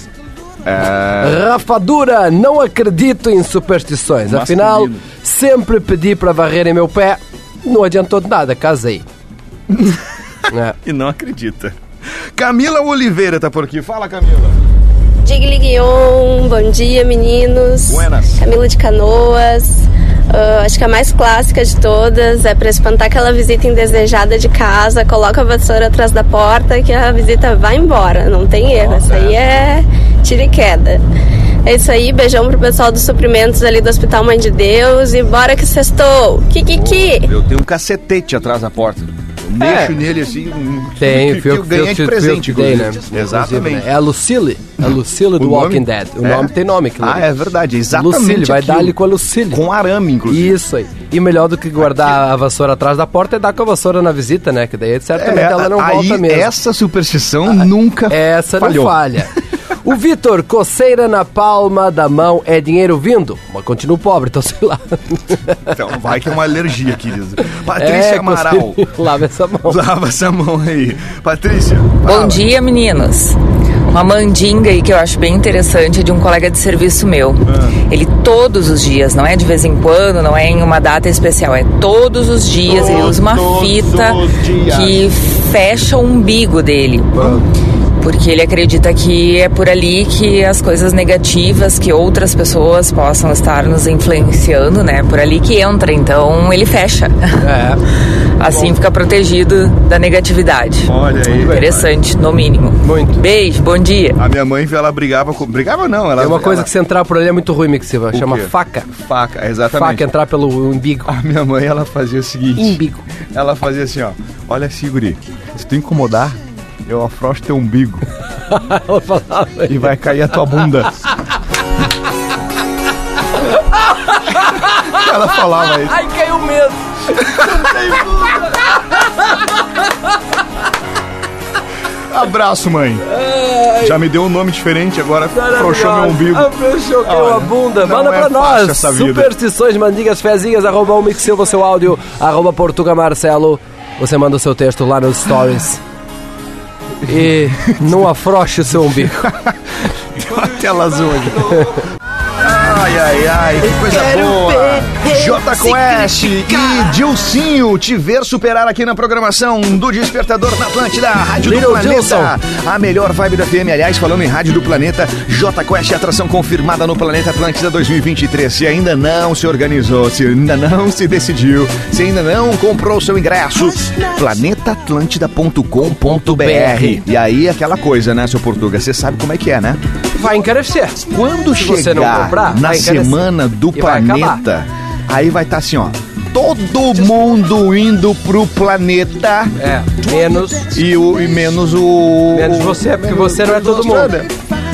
É, Rafadura, não acredito em superstições. Masculino. Afinal, sempre pedi para varrerem meu pé. Não adiantou de nada, casei. É. e não acredita. Camila Oliveira tá por aqui. Fala, Camila. Digliguion, bom dia meninos. Buenas. Camila de Canoas. Acho que a mais clássica de todas é para espantar aquela visita indesejada de casa, coloca a vassoura atrás da porta que a visita vai embora, não tem erro. Isso aí é tira e queda. É isso aí, beijão pro pessoal dos suprimentos ali do Hospital Mãe de Deus e bora que sextou. Kikiki! Eu tenho um cacetete atrás da porta. Eu mexo nele assim. um- Tem, que, que eu ganhei de presente, dei, né? Exatamente. Né? É a Lucille. A Lucille do nome? Walking Dead. O É? nome tem nome. aquilo Ah, é verdade. Exatamente. Lucille, vai dar ali com a Lucille. Com arame, inclusive. Isso aí. E melhor do que guardar a vassoura atrás da porta é dar com a vassoura na visita, né? Que daí certamente É, ela não aí, volta mesmo. Essa superstição nunca Essa falhou. não falha. O Vitor, coceira na palma da mão é dinheiro vindo? Mas continuo pobre, então sei lá. Então, vai que é uma alergia, querido. Patrícia É, Amaral. Lava essa mão. Lava essa mão aí. Patrícia. Bom fala. dia, meninos. Uma mandinga aí que eu acho bem interessante é de um colega de serviço meu. Ele todos os dias, não é de vez em quando, não é em uma data especial, é todos os dias. ele usa uma Todos fita que fecha o umbigo dele. Porque ele acredita que é por ali que as coisas negativas que outras pessoas possam estar nos influenciando, né? Por ali que entra, então ele fecha. É. Assim fica protegido da negatividade. Olha aí. Interessante, no mínimo. Muito. Beijo, bom dia. A minha mãe, ela brigava com. Brigava não, ela. É uma coisa ela- que se entrar por ali é muito ruim, Mixiva. Chama quê? faca. Faca, exatamente. Faca entrar pelo umbigo. A minha mãe, ela fazia o seguinte. Umbigo. Ela fazia assim, ó. Olha assim, guri. Se tu incomodar, eu afrouxo teu umbigo Ela falava. e vai cair a tua bunda. ela falava isso. Ai, caiu mesmo. Abraço, mãe. Já me deu um nome diferente, agora afrouxou meu umbigo. Afrouxou caiu Olha, a bunda. Manda é pra nós. Superstições, mandingas, fezinhas, arroba o seu áudio, arroba Portuga Marcelo, você manda o seu texto lá nos stories. E não afroche o seu umbigo. Uma tela azul. Ai, ai, ai, que coisa boa! J Quest e Dilcinho te ver superar aqui na programação do Despertador na Atlântida, Rádio do Little Planeta. Dilson. A melhor vibe da FM, aliás, falando em Rádio do Planeta, J Quest é atração confirmada no Planeta Atlântida 2023. Se ainda não se organizou, se ainda não se decidiu, se ainda não comprou o seu ingresso, planetaatlântida.com.br. E aí aquela coisa, né, seu Portuga? Você sabe como é que é, né? Vai encarecer. Quando Se você não chegar comprar, na semana do E vai planeta, aí vai estar assim, ó. Todo mundo indo pro planeta. É, menos. E, o, e menos o. Menos você, porque você não é todo mundo.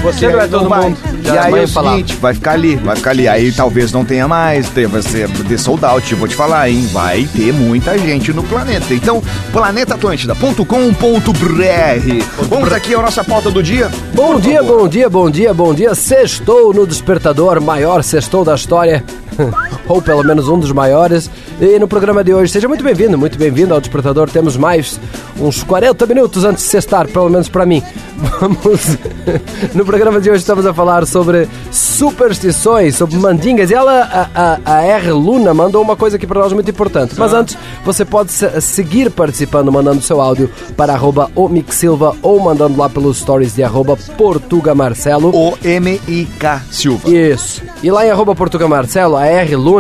Você não é todo mundo. E aí vai é o falar. seguinte, vai ficar ali, vai ficar ali. Aí talvez não tenha mais, vai ser de sold out, vou te falar, hein? Vai ter muita gente no planeta. Então, planetaatlântida.com.br. Vamos aqui a nossa pauta do dia. Bom dia, bom dia, bom dia, bom dia. Sextou no Despertador, maior sextou da história. Ou pelo menos um dos maiores. E no programa de hoje, seja muito bem-vindo, muito bem-vindo ao Despertador. Temos mais uns 40 minutos antes de sextar, pelo menos para mim. Vamos. No programa de hoje estamos a falar sobre superstições, sobre mandingas. E ela, a, a, a R. Luna, mandou uma coisa aqui para nós muito importante. Mas antes, você pode se- seguir participando, mandando seu áudio para arroba Silva ou mandando lá pelos stories de arroba Portuga Marcelo. O M-I-K Silva. Isso. E lá em arroba Portuga Marcelo, a R. Luna,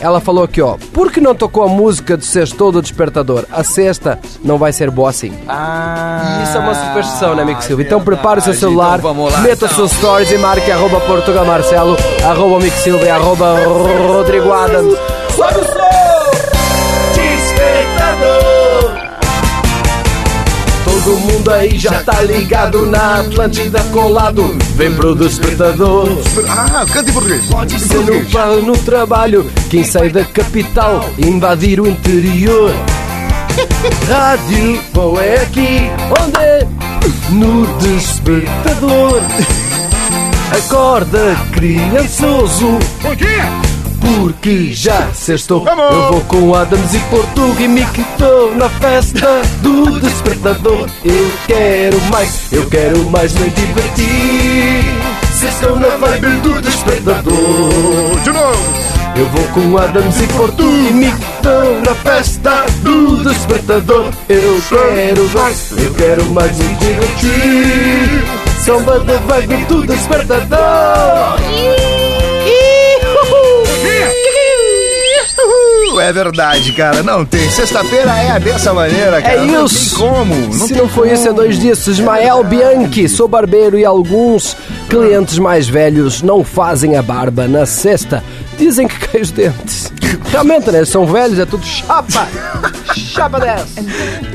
ela falou aqui, ó. Por que não tocou a música do sextou do despertador? A sexta não vai ser boa assim. Ah, Isso é uma superstição, né, Mick Silva? Então prepare o seu Então celular, lá, meta os seus stories e marque arroba Portuga Marcelo, arroba Mick Silva e arroba Rodrigo Adams. Sobe o som! Todo mundo aí já tá ligado na Atlântida colado. Vem pro despertador. Ah, canta em português. Pode ser no, pa- no trabalho, quem sai da capital invadir o interior. Rádio bom é aqui, onde? No despertador. Acorda, criançoso. Bom dia! Porque já sextou. Eu vou com Adams e Portuga e Mickey Tô na festa do despertador. Eu quero mais, eu quero mais me divertir. Sextou na vibe do despertador. De novo! Eu vou com Adams e Portuga e Mickey Tô na festa do despertador. Eu quero mais, eu quero mais me divertir. Samba da vibe do despertador É verdade, cara. Não tem. Sexta-feira é dessa maneira, cara. É Não isso! tem como. Se não foi isso, é dois dias. Ismael Bianchi, sou barbeiro e alguns clientes mais velhos não fazem a barba na sexta. Dizem que cai os dentes. Realmente, né? São velhos, é tudo chapa. Chapa dessa.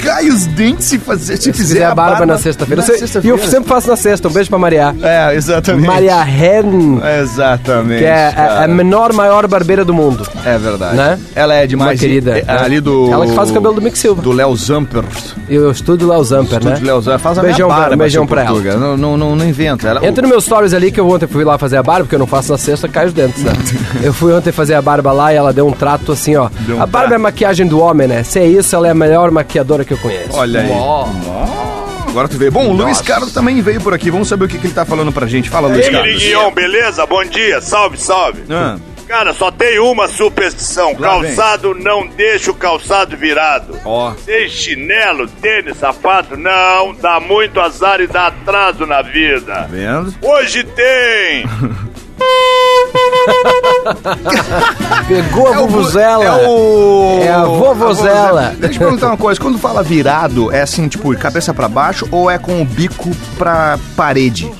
Cai os dentes se, fazer, se, fizer a barba, na sexta-feira. sei- E eu sempre faço na sexta. Um beijo pra Maria. É, exatamente. Maria Hen, Exatamente. que é a, a menor, maior barbeira do mundo. É verdade. Né? Ela é demais. Uma querida, É, né? Ali do. Ela que faz o cabelo do Mick Silva. Do Léo Zamper. Eu estudo lá o Zamper, né? Estúdio Léo Zamper. Faz a Beijão minha pra- barba, beijão seu pra ela. Não, não, não, não inventa. Ela, Entra no meus stories ali que eu ontem fui lá fazer a barba, porque eu não faço na sexta, cai os dentes, né? eu fui ontem fazer a barba lá e ela deu um trato assim, ó. Um a barba trato. é maquiagem do homem, né? Se é isso, ela é a melhor maquiadora que eu conheço. Olha aí. Agora tu veio. Bom, o Luiz Carlos também veio por aqui. Vamos saber o que, que ele tá falando pra gente. Fala, Luiz Carlos. Guion, beleza? Bom dia, salve, salve. Ah, Cara, só tem uma superstição: Lá vem. calçado não deixa o calçado virado. ó. Sem chinelo, tênis, sapato, não, dá muito azar e dá atraso na vida. Vendo? Hoje tem! Pegou a É o- vuvuzela. É, o... É a vovozela. Deixa eu te perguntar uma coisa. Quando fala virado, é assim, tipo, cabeça pra baixo ou é com o bico pra parede?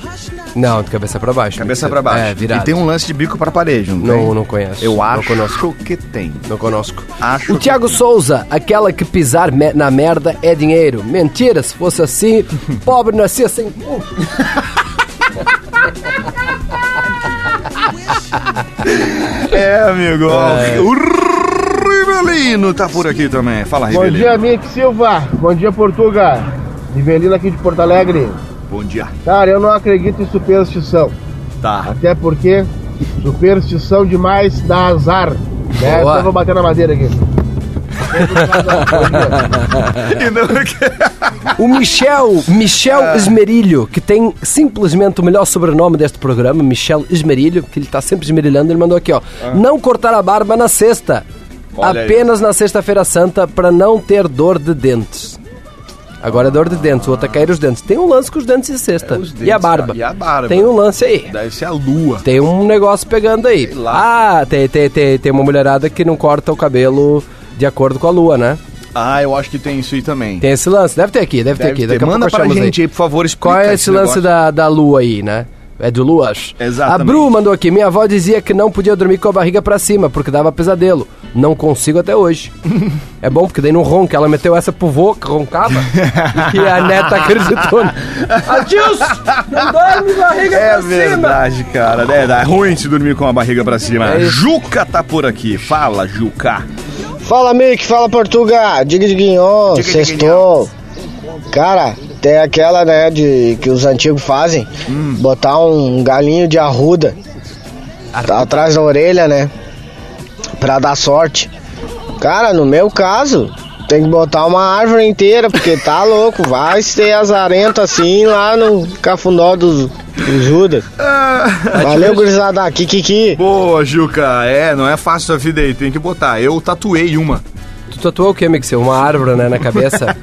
Não, de cabeça pra baixo. Cabeça pra baixo. É, virado. E tem um lance de bico pra parede, não, Não, tem? não conheço. Eu Não acho conosco. que tem. Não conosco. Acho O Thiago Souza, aquela que pisar me- na merda é dinheiro. Mentira, se fosse assim, pobre nascia sem cu. É, amigo. O Rivelino tá por aqui também. Fala, Bom Rivelino. dia, Mick Silva. Bom dia, Portuga. Rivelino aqui de Porto Alegre. Bom dia. Cara, eu não acredito em superstição. Tá. Até porque superstição demais dá azar. Né? Boa. Então eu vou bater na madeira aqui. E não- O Michel, Michel Ah. Esmerilho, que tem simplesmente o melhor sobrenome deste programa, Michel Esmerilho, que ele está sempre esmerilhando, ele mandou aqui, ó. Não cortar a barba na sexta. Ah. Olha aí. apenas na sexta-feira santa para não ter dor de dentes. Agora é dor de dentes, o outro é cair os dentes. Tem um lance com os dentes de sexta. É, os e a dentes, barba. cara, e a barba. Tem um lance aí. Deve ser a lua. Tem um negócio pegando aí. Ah, tem, tem, tem, tem uma mulherada que não corta o cabelo de acordo com a lua, né? Ah, eu acho que tem isso aí também. Tem esse lance, deve ter aqui, deve, ter Deve aqui. ter. Daqui a Manda pouco pra gente aí, por favor, explica Qual é esse esse lance da, da lua aí, né? É do luas. Exatamente. A Bru mandou aqui, minha avó dizia que não podia dormir com a barriga pra cima, porque dava pesadelo. Não consigo até hoje. é bom, porque daí não ronca. Ela meteu essa pro vô, que roncava, e a neta acreditou. Adilson, não dorme barriga É pra cima. verdade, cara. É, é ruim se dormir com a barriga pra cima. É. Juca tá por aqui. Fala, Juca. Fala, Mick, fala Portuga, diga de guinhon, sextou. Cara, tem aquela, né, de que os antigos fazem, Hum. botar um galinho de arruda atrás da orelha, né, pra dar sorte. Cara, no meu caso, tem que botar uma árvore inteira, porque tá louco, vai ser azarento assim lá no cafundó dos, dos Judas. Valeu, gurizada, kikiki. Boa, Juca. É, não é fácil a vida aí. Tem que botar. Eu tatuei uma. Tu tatuou o que, Mixel? Uma árvore, né, na cabeça?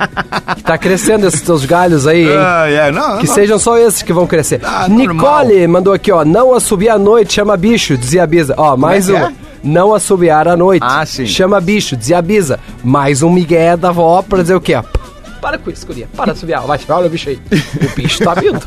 que tá crescendo esses teus galhos aí, hein? Ah, é. Não, Que não. sejam só esses que vão crescer. Ah, normal. Nicole mandou aqui, ó. Não assobiar à noite, chama bicho, dizia a Bisa. Ó, mais é que uma. é? Não assobiar à noite. Ah, sim. Chama bicho, dizia a Bisa. Mais um migué da avó pra dizer o quê? Para com isso, guria. Para de assobiar. Vai, olha o bicho aí. O bicho tá vindo.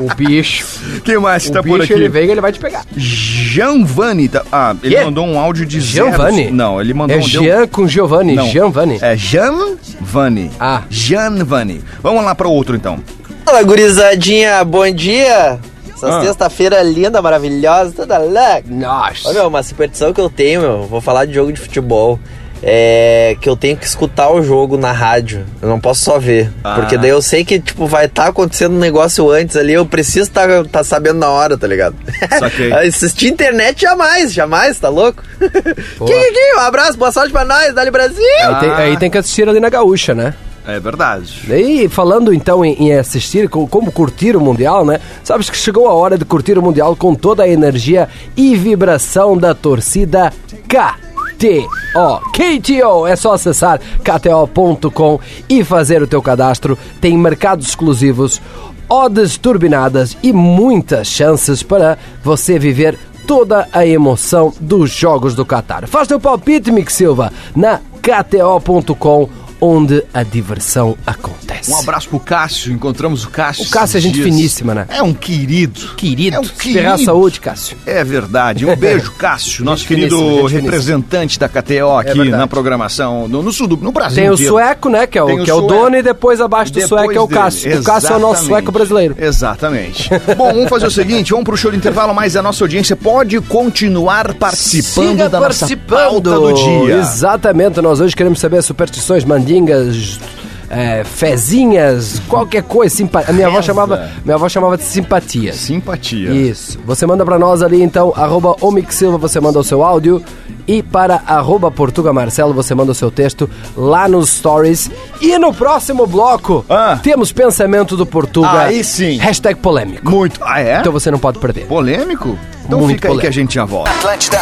O bicho. Quem mais que O tá por bicho, aqui? ele vem e ele vai te pegar. Gianvani. Tá... Ah, ele Quê? mandou um áudio de Gianvani? zeros. Não, ele mandou É um... deu- Jean com Giovanni. Não. É Gianvani. Ah. Gianvani. Vamos lá para outro então. Fala, gurizadinha, bom dia! Essa Ah. sexta-feira linda, maravilhosa, toda louca. Nossa. Ô, meu, uma superstição que eu tenho, meu, vou falar de jogo de futebol. É que eu tenho que escutar o jogo na rádio. Eu não posso só ver. Ah. Porque daí eu sei que, tipo, vai estar acontecendo um negócio antes ali. Eu preciso estar tá sabendo na hora, tá ligado? Saquei. Assistir internet jamais, jamais, tá louco? Kiki, um abraço, boa sorte pra nós, Dali Brasil! Aí, tem, aí tem que assistir ali na gaúcha, né? É verdade. E falando então em, em assistir, co- como curtir o Mundial, né? Sabes que chegou a hora de curtir o Mundial com toda a energia e vibração da torcida KTO. KTO, é só acessar kto.com e fazer o teu cadastro. Tem mercados exclusivos, odds turbinadas e muitas chances para você viver toda a emoção dos jogos do Qatar. Faz teu palpite, Mick Silva, na kto.com onde a diversão acontece. Um abraço pro Cássio. Encontramos o Cássio. O Cássio é gente dias. finíssima, né? É um querido. Querido. É um Esperar querido. saúde, Cássio. É verdade. Um beijo, Cássio, nosso querido finíssima, gente finíssima. representante da KTO aqui verdade. na programação no, no sul do no Brasil. Tem o sueco, né? Que é o, Tem o que é o dono e depois abaixo do Depois sueco é o dele. Cássio. O Cássio é o nosso sueco brasileiro. Exatamente. Bom, vamos fazer o seguinte, vamos pro show de intervalo, mas a nossa audiência pode continuar participando Siga da participando. nossa pauta do dia. Exatamente, nós hoje queremos saber superstições, mandingas, é, fezinhas, qualquer coisa. Simpa... A minha avó, chamava, minha avó chamava de simpatias. Simpatia. Isso. Você manda pra nós ali então, arroba Silva, você manda o seu áudio. E para arroba Portuga Marcelo, você manda o seu texto lá nos stories. E no próximo bloco, temos pensamento do Portuga. Ah. Aí sim. Hashtag polêmico. Muito. Ah, é? Então você não pode perder. Polêmico? Então Muito fica aí polêmico. que a gente já volta. Atlântida.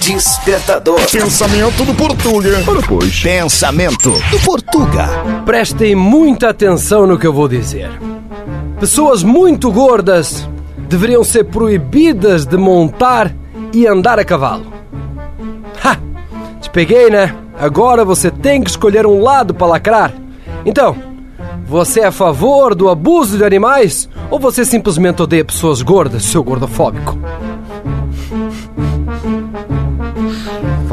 Despertador. Pensamento do Portuga. Ora, pois. Pensamento do Portuga. Prestem muita atenção no que eu vou dizer. Pessoas muito gordas deveriam ser proibidas de montar e andar a cavalo. Ha! Te peguei, né? Agora você tem que escolher um lado para lacrar. Então, você é a favor do abuso de animais ou você simplesmente odeia pessoas gordas, seu gordofóbico?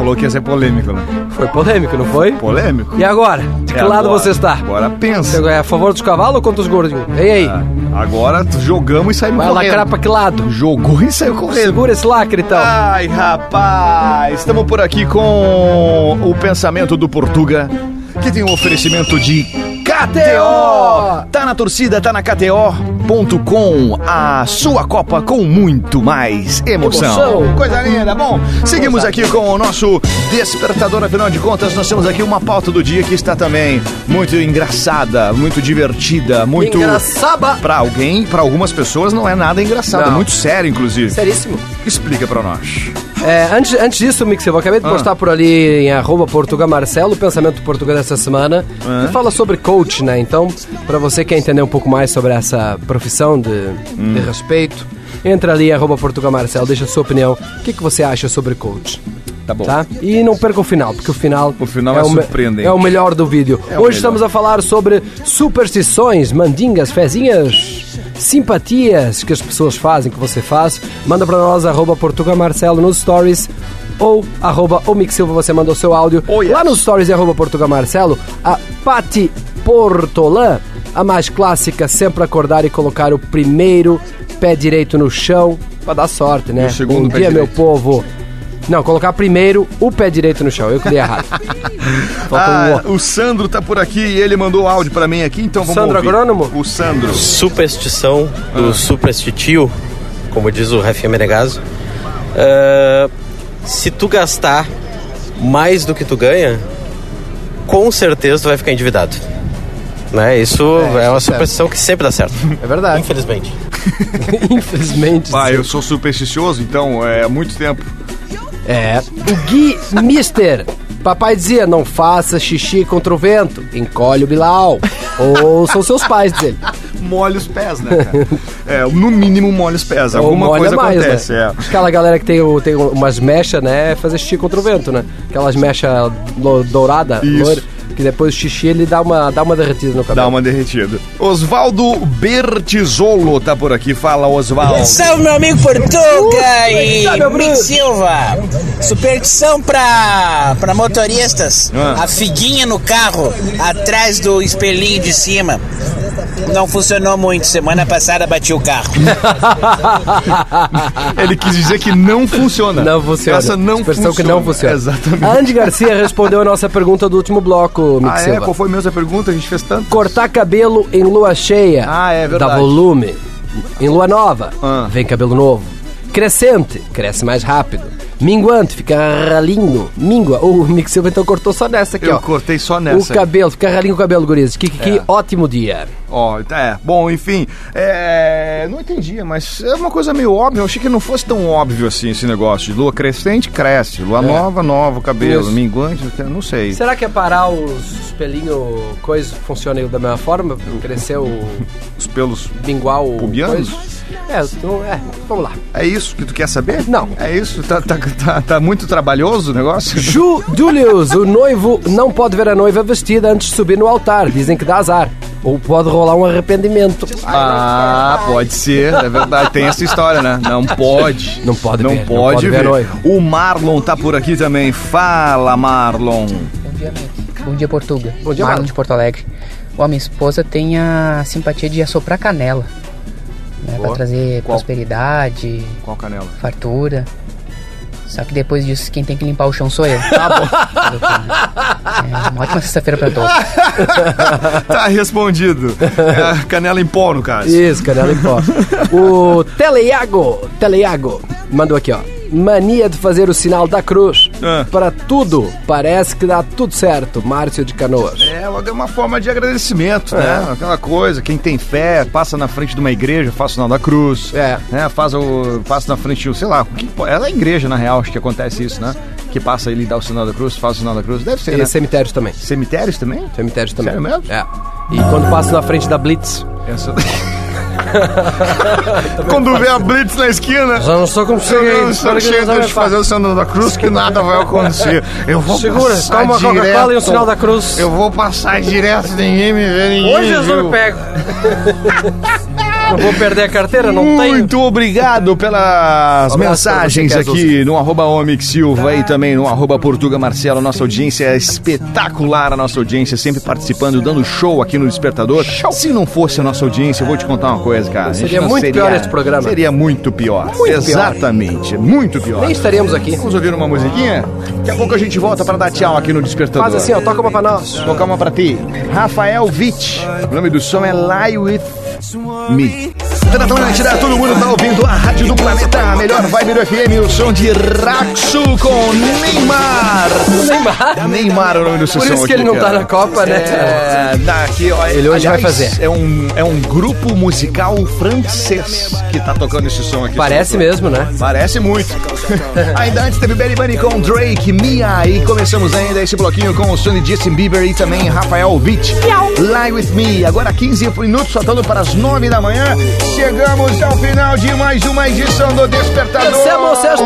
Falou que ia ser polêmico, né? Foi polêmico, não foi? Polêmico? E agora? De que É lado agora. você está? Agora pensa. Você é a favor dos cavalos ou contra os gordinhos? Ei, ei! Agora jogamos e saímos Vai correndo. lacrar pra que lado? Jogou e saiu correndo. Segura esse lacre, então. Ai, rapaz, estamos por aqui com o pensamento do Portuga, que tem um oferecimento de KTO! Tá na torcida, tá na KTO.com. A sua Copa com muito mais emoção. Emoção. Coisa linda. Bom, seguimos aqui com o nosso despertador. Afinal de contas, nós temos aqui uma pauta do dia que está também muito engraçada, muito divertida, muito. Engraçaba. Pra alguém, pra algumas pessoas, não é nada engraçado. É muito sério, inclusive. Seríssimo. Explica pra nós. É, antes, antes disso, Mix, eu acabei de Ah. postar por ali em arroba Portuga Marcelo, o pensamento português dessa semana, que fala sobre coach, né? Então, pra você que quer entender um pouco mais sobre essa profissão de, Hum. de respeito, entra ali em arroba Portuga Marcelo, deixa a sua opinião. O que, que você acha sobre coach? Tá bom. Tá? E não perca o final, porque o final, O final é o me- surpreendente. é o melhor do vídeo. É o Hoje estamos a falar sobre superstições, mandingas, fezinhas, simpatias que as pessoas fazem, que você faz. Manda para nós, arroba Portuga Marcelo nos stories ou arroba Silva, você manda o seu áudio. Lá nos stories arroba Portuga Marcelo, a Pati Portolã, a mais clássica, sempre acordar e colocar o primeiro pé direito no chão, para dar sorte, né? O segundo Bom dia, meu direito? povo. Não, colocar primeiro o pé direito no chão. Eu que li errado. Falta um Ah, o Sandro tá por aqui e ele mandou áudio pra mim aqui, então vamos Sandro ouvir. Agrônomo? O Sandro. Superstição do superstitio, como diz o Rafinha Menegaso. Ah, se tu gastar mais do que tu ganha, com certeza tu vai ficar endividado. Né? Isso é, uma superstição que sempre dá certo. É verdade. Infelizmente. Infelizmente. Ah, eu sou supersticioso, então é há muito tempo. É. O Gui Mister. Papai dizia, não faça xixi contra o vento, encolhe o Bilal. Ou são seus pais dele. Molha os pés, né, cara? é, no mínimo molha os pés. Ou Alguma coisa mais, acontece, né? é. Aquela galera que tem, o- tem umas mechas, né? é Fazer xixi contra o vento, né? Aquelas mechas lo- dourada, Que depois o xixi ele dá uma, dá uma derretida no cabelo. Dá uma derretida. Osvaldo Bertizolo tá por aqui. Fala, Osvaldo. Salve, meu amigo Portuga e Mick. Silva. Superstição pra, pra motoristas. Ah. A figuinha no carro, atrás do espelhinho de cima. Não funcionou muito. Semana passada bati o carro. Ele quis dizer que não funciona. Não funciona. Essa não Expressão funciona. que não funciona. Exatamente. A Andy Garcia respondeu a nossa pergunta do último bloco, Ah, é? Qual foi mesmo a pergunta? A gente fez tanto. Cortar cabelo em lua cheia. Ah, é verdade. Dá volume. Em lua nova, Ah. vem cabelo novo. Crescente, cresce mais rápido. Minguante, fica ralinho. Mingua. O Mick Silva então cortou só nessa aqui, Eu ó. cortei só O nessa. cabelo, fica ralinho o cabelo, guris. Que, que É. ótimo dia. Ó, é. Bom, enfim. É, não entendia, mas é uma coisa meio óbvia. Eu achei que não fosse tão óbvio assim esse negócio. De lua crescente, cresce. Lua nova, nova, o cabelo. Isso. Minguante, não sei. Será que é parar os espelhinhos, coisa, funciona da mesma forma? Crescer o... Os pelos Minguar o... pubianos? coisa? É, então, é, vamos lá. É isso que tu quer saber? Não. É isso? Tá, tá, tá, tá muito trabalhoso o negócio? Ju Julius, o noivo não pode ver a noiva vestida antes de subir no altar. Dizem que dá azar. Ou pode rolar um arrependimento. Ah, pode ser, é verdade. Tem essa história, né? Não pode. Não pode Não ver, não pode pode ver ver. O Marlon tá por aqui também. Fala, Marlon. Bom dia, Mick. Bom dia, Portuga. Bom dia, Marlon Marlon. de Porto Alegre. Ó, minha esposa tem a simpatia de assoprar canela. Né, trazer Qual? prosperidade, Qual canela? fartura. Só que depois disso, quem tem que limpar o chão sou eu. Tá É, uma ótima sexta-feira pra todos. Tá respondido. É, canela em pó, no caso. Isso, canela em pó. O Teleiago, Teleiago, mandou aqui, ó. Mania de fazer o sinal da cruz. Ah. Para tudo. Parece que dá tudo certo. Márcio de Canoas. É, ela deu uma forma de agradecimento, É. né? Aquela coisa, quem tem fé, passa na frente de uma igreja, faz o sinal da cruz. É. Né? Faz o. Passa na frente, sei lá, que, ela é igreja, na real, acho que acontece isso, né? Que passa ele dá o sinal da cruz, faz o sinal da cruz. Deve ser, E né? cemitérios também. Cemitérios também? Cemitérios também. Sério mesmo? É. E quando passa na frente da Blitz. Essa... Quando vê a Blitz na esquina. Já não sou como cheguei. Eu não sou cheio de fazer o sinal da cruz que nada vai acontecer. Eu vou Segura, passar toma uma Coca-Cola e o sinal da cruz. Eu vou passar direto, ninguém me vê, ninguém Hoje eu me pego. Não vou perder a carteira, não tenho. Muito obrigado pelas mensagens aqui no arroba Omix Silva e também no arroba Portuga Marcelo. Nossa audiência é espetacular, a nossa audiência sempre participando, dando show aqui no Despertador. Se não fosse a nossa audiência, eu vou te contar uma coisa, cara. Seria muito pior esse programa. Seria muito pior. Muito pior. Exatamente, muito pior. Nem estaríamos aqui. Vamos ouvir uma musiquinha? Daqui a pouco a gente volta pra dar tchau aqui no Despertador. Faz assim, ó, toca uma pra nós. Tocar uma pra ti. Rafael Witt. O nome do som é Lie With Me. Exatamente, né? todo mundo tá ouvindo a Rádio do Planeta, a melhor vibe do FM, o som de Raxo com Neymar. Neymar? Neymar é o nome do seu Por isso que aqui, ele não tá cara. na Copa, né? É, daqui, ó, Ele hoje vai aliás, fazer. É um, é um grupo musical francês que tá tocando esse som aqui. Parece mesmo, né? Parece muito. ainda antes teve Benny Bunny com Drake, Mia e começamos ainda esse bloquinho com o de Justin Bieber e também Rafael Witt. Lie With Me. Agora 15 minutos, faltando para as 9 da manhã. Chegamos ao final de mais uma edição do Despertador. Descemos, sexto!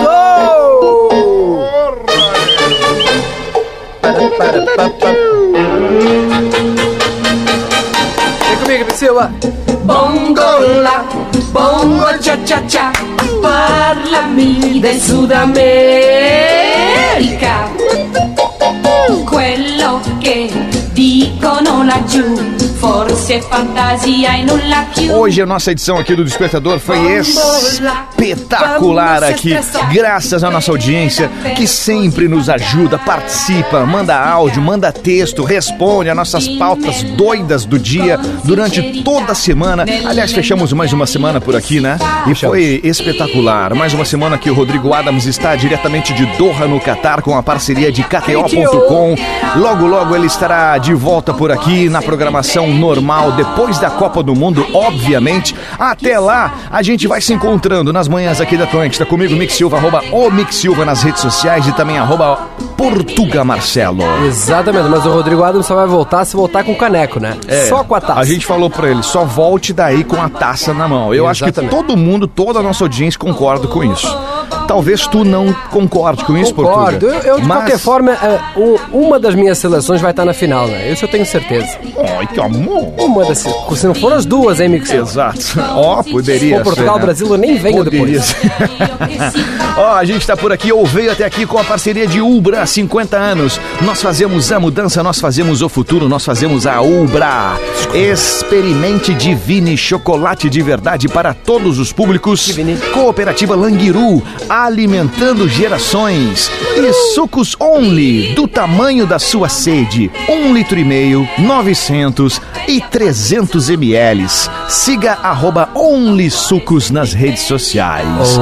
Vem comigo, Priscila. Bongola, bongo cha cha cha, parlami del Sud America. Quello che dicono laggiù, forse fantasia e nulla più. Hoje a nossa edição aqui do Despertador foi espetacular aqui, graças à nossa audiência que sempre nos ajuda, participa, manda áudio, manda texto, responde às nossas pautas doidas do dia durante toda a semana. Aliás, fechamos mais uma semana por aqui, né? E foi espetacular. Mais uma semana que o Rodrigo Adams está diretamente de Doha, no Catar, com a parceria de KTO.com. Logo, logo ele estará de volta por aqui na programação normal, depois da Copa do Mundo, obviamente. Até lá, a gente vai se encontrando nas manhãs aqui da Atlântida, comigo, Mix Silva, arroba o Mix Silva nas redes sociais e também arroba Portuga Marcelo. Exatamente, mas o Rodrigo Adams só vai voltar se voltar com o caneco, né? É, Só com a taça. A gente falou pra ele, só volte daí com a taça na mão. Eu acho que Exatamente. todo mundo, toda a nossa audiência concorda com isso. Talvez tu não concorde com isso, Concordo. Portuga. Eu, eu, de mas... qualquer forma, é, uma das minhas seleções vai estar na final, né? Isso eu tenho certeza. Ai, que amor. Uma das. Se não for as duas, hein, Mix? Exato. Ó, poderia Se for Portugal, ser, né? Brasil, eu nem venho Poderia depois. Ó, a gente tá por aqui, ou veio até aqui com a parceria de Ubra, 50 anos. Nós fazemos a mudança, nós fazemos o futuro, nós fazemos a Ubra. Experimente Divine chocolate de verdade para todos os públicos. Cooperativa Languiru, alimentando gerações. E sucos Only, do tamanho da sua sede. Um litro e meio, 900 e 300 ml. Siga arroba Only Sucos nas redes sociais.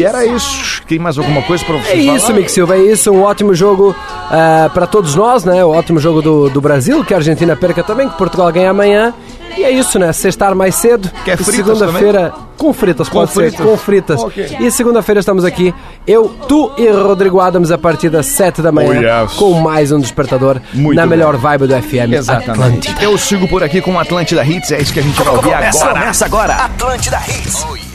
E era isso. Tem mais alguma coisa pra você É falar? isso, Mix Silva, é isso. Um ótimo jogo para todos nós, né? O ótimo jogo do, do Brasil, que a Argentina perca também, que Portugal ganha amanhã. E é isso, né? Sextar mais cedo. Quer fritas Segunda-feira, com fritas, Com pode fritas. ser, com fritas. Ok. E segunda-feira estamos aqui, eu, tu e Rodrigo Adams, a partir das 7 da manhã, Oh, yes. com mais um despertador Muito na bom. melhor vibe do FM. Exatamente. Atlântida. Eu sigo por aqui com o Atlântida Hits, é isso que a gente vai ouvir Começa, agora. começa agora. Atlântida Hits.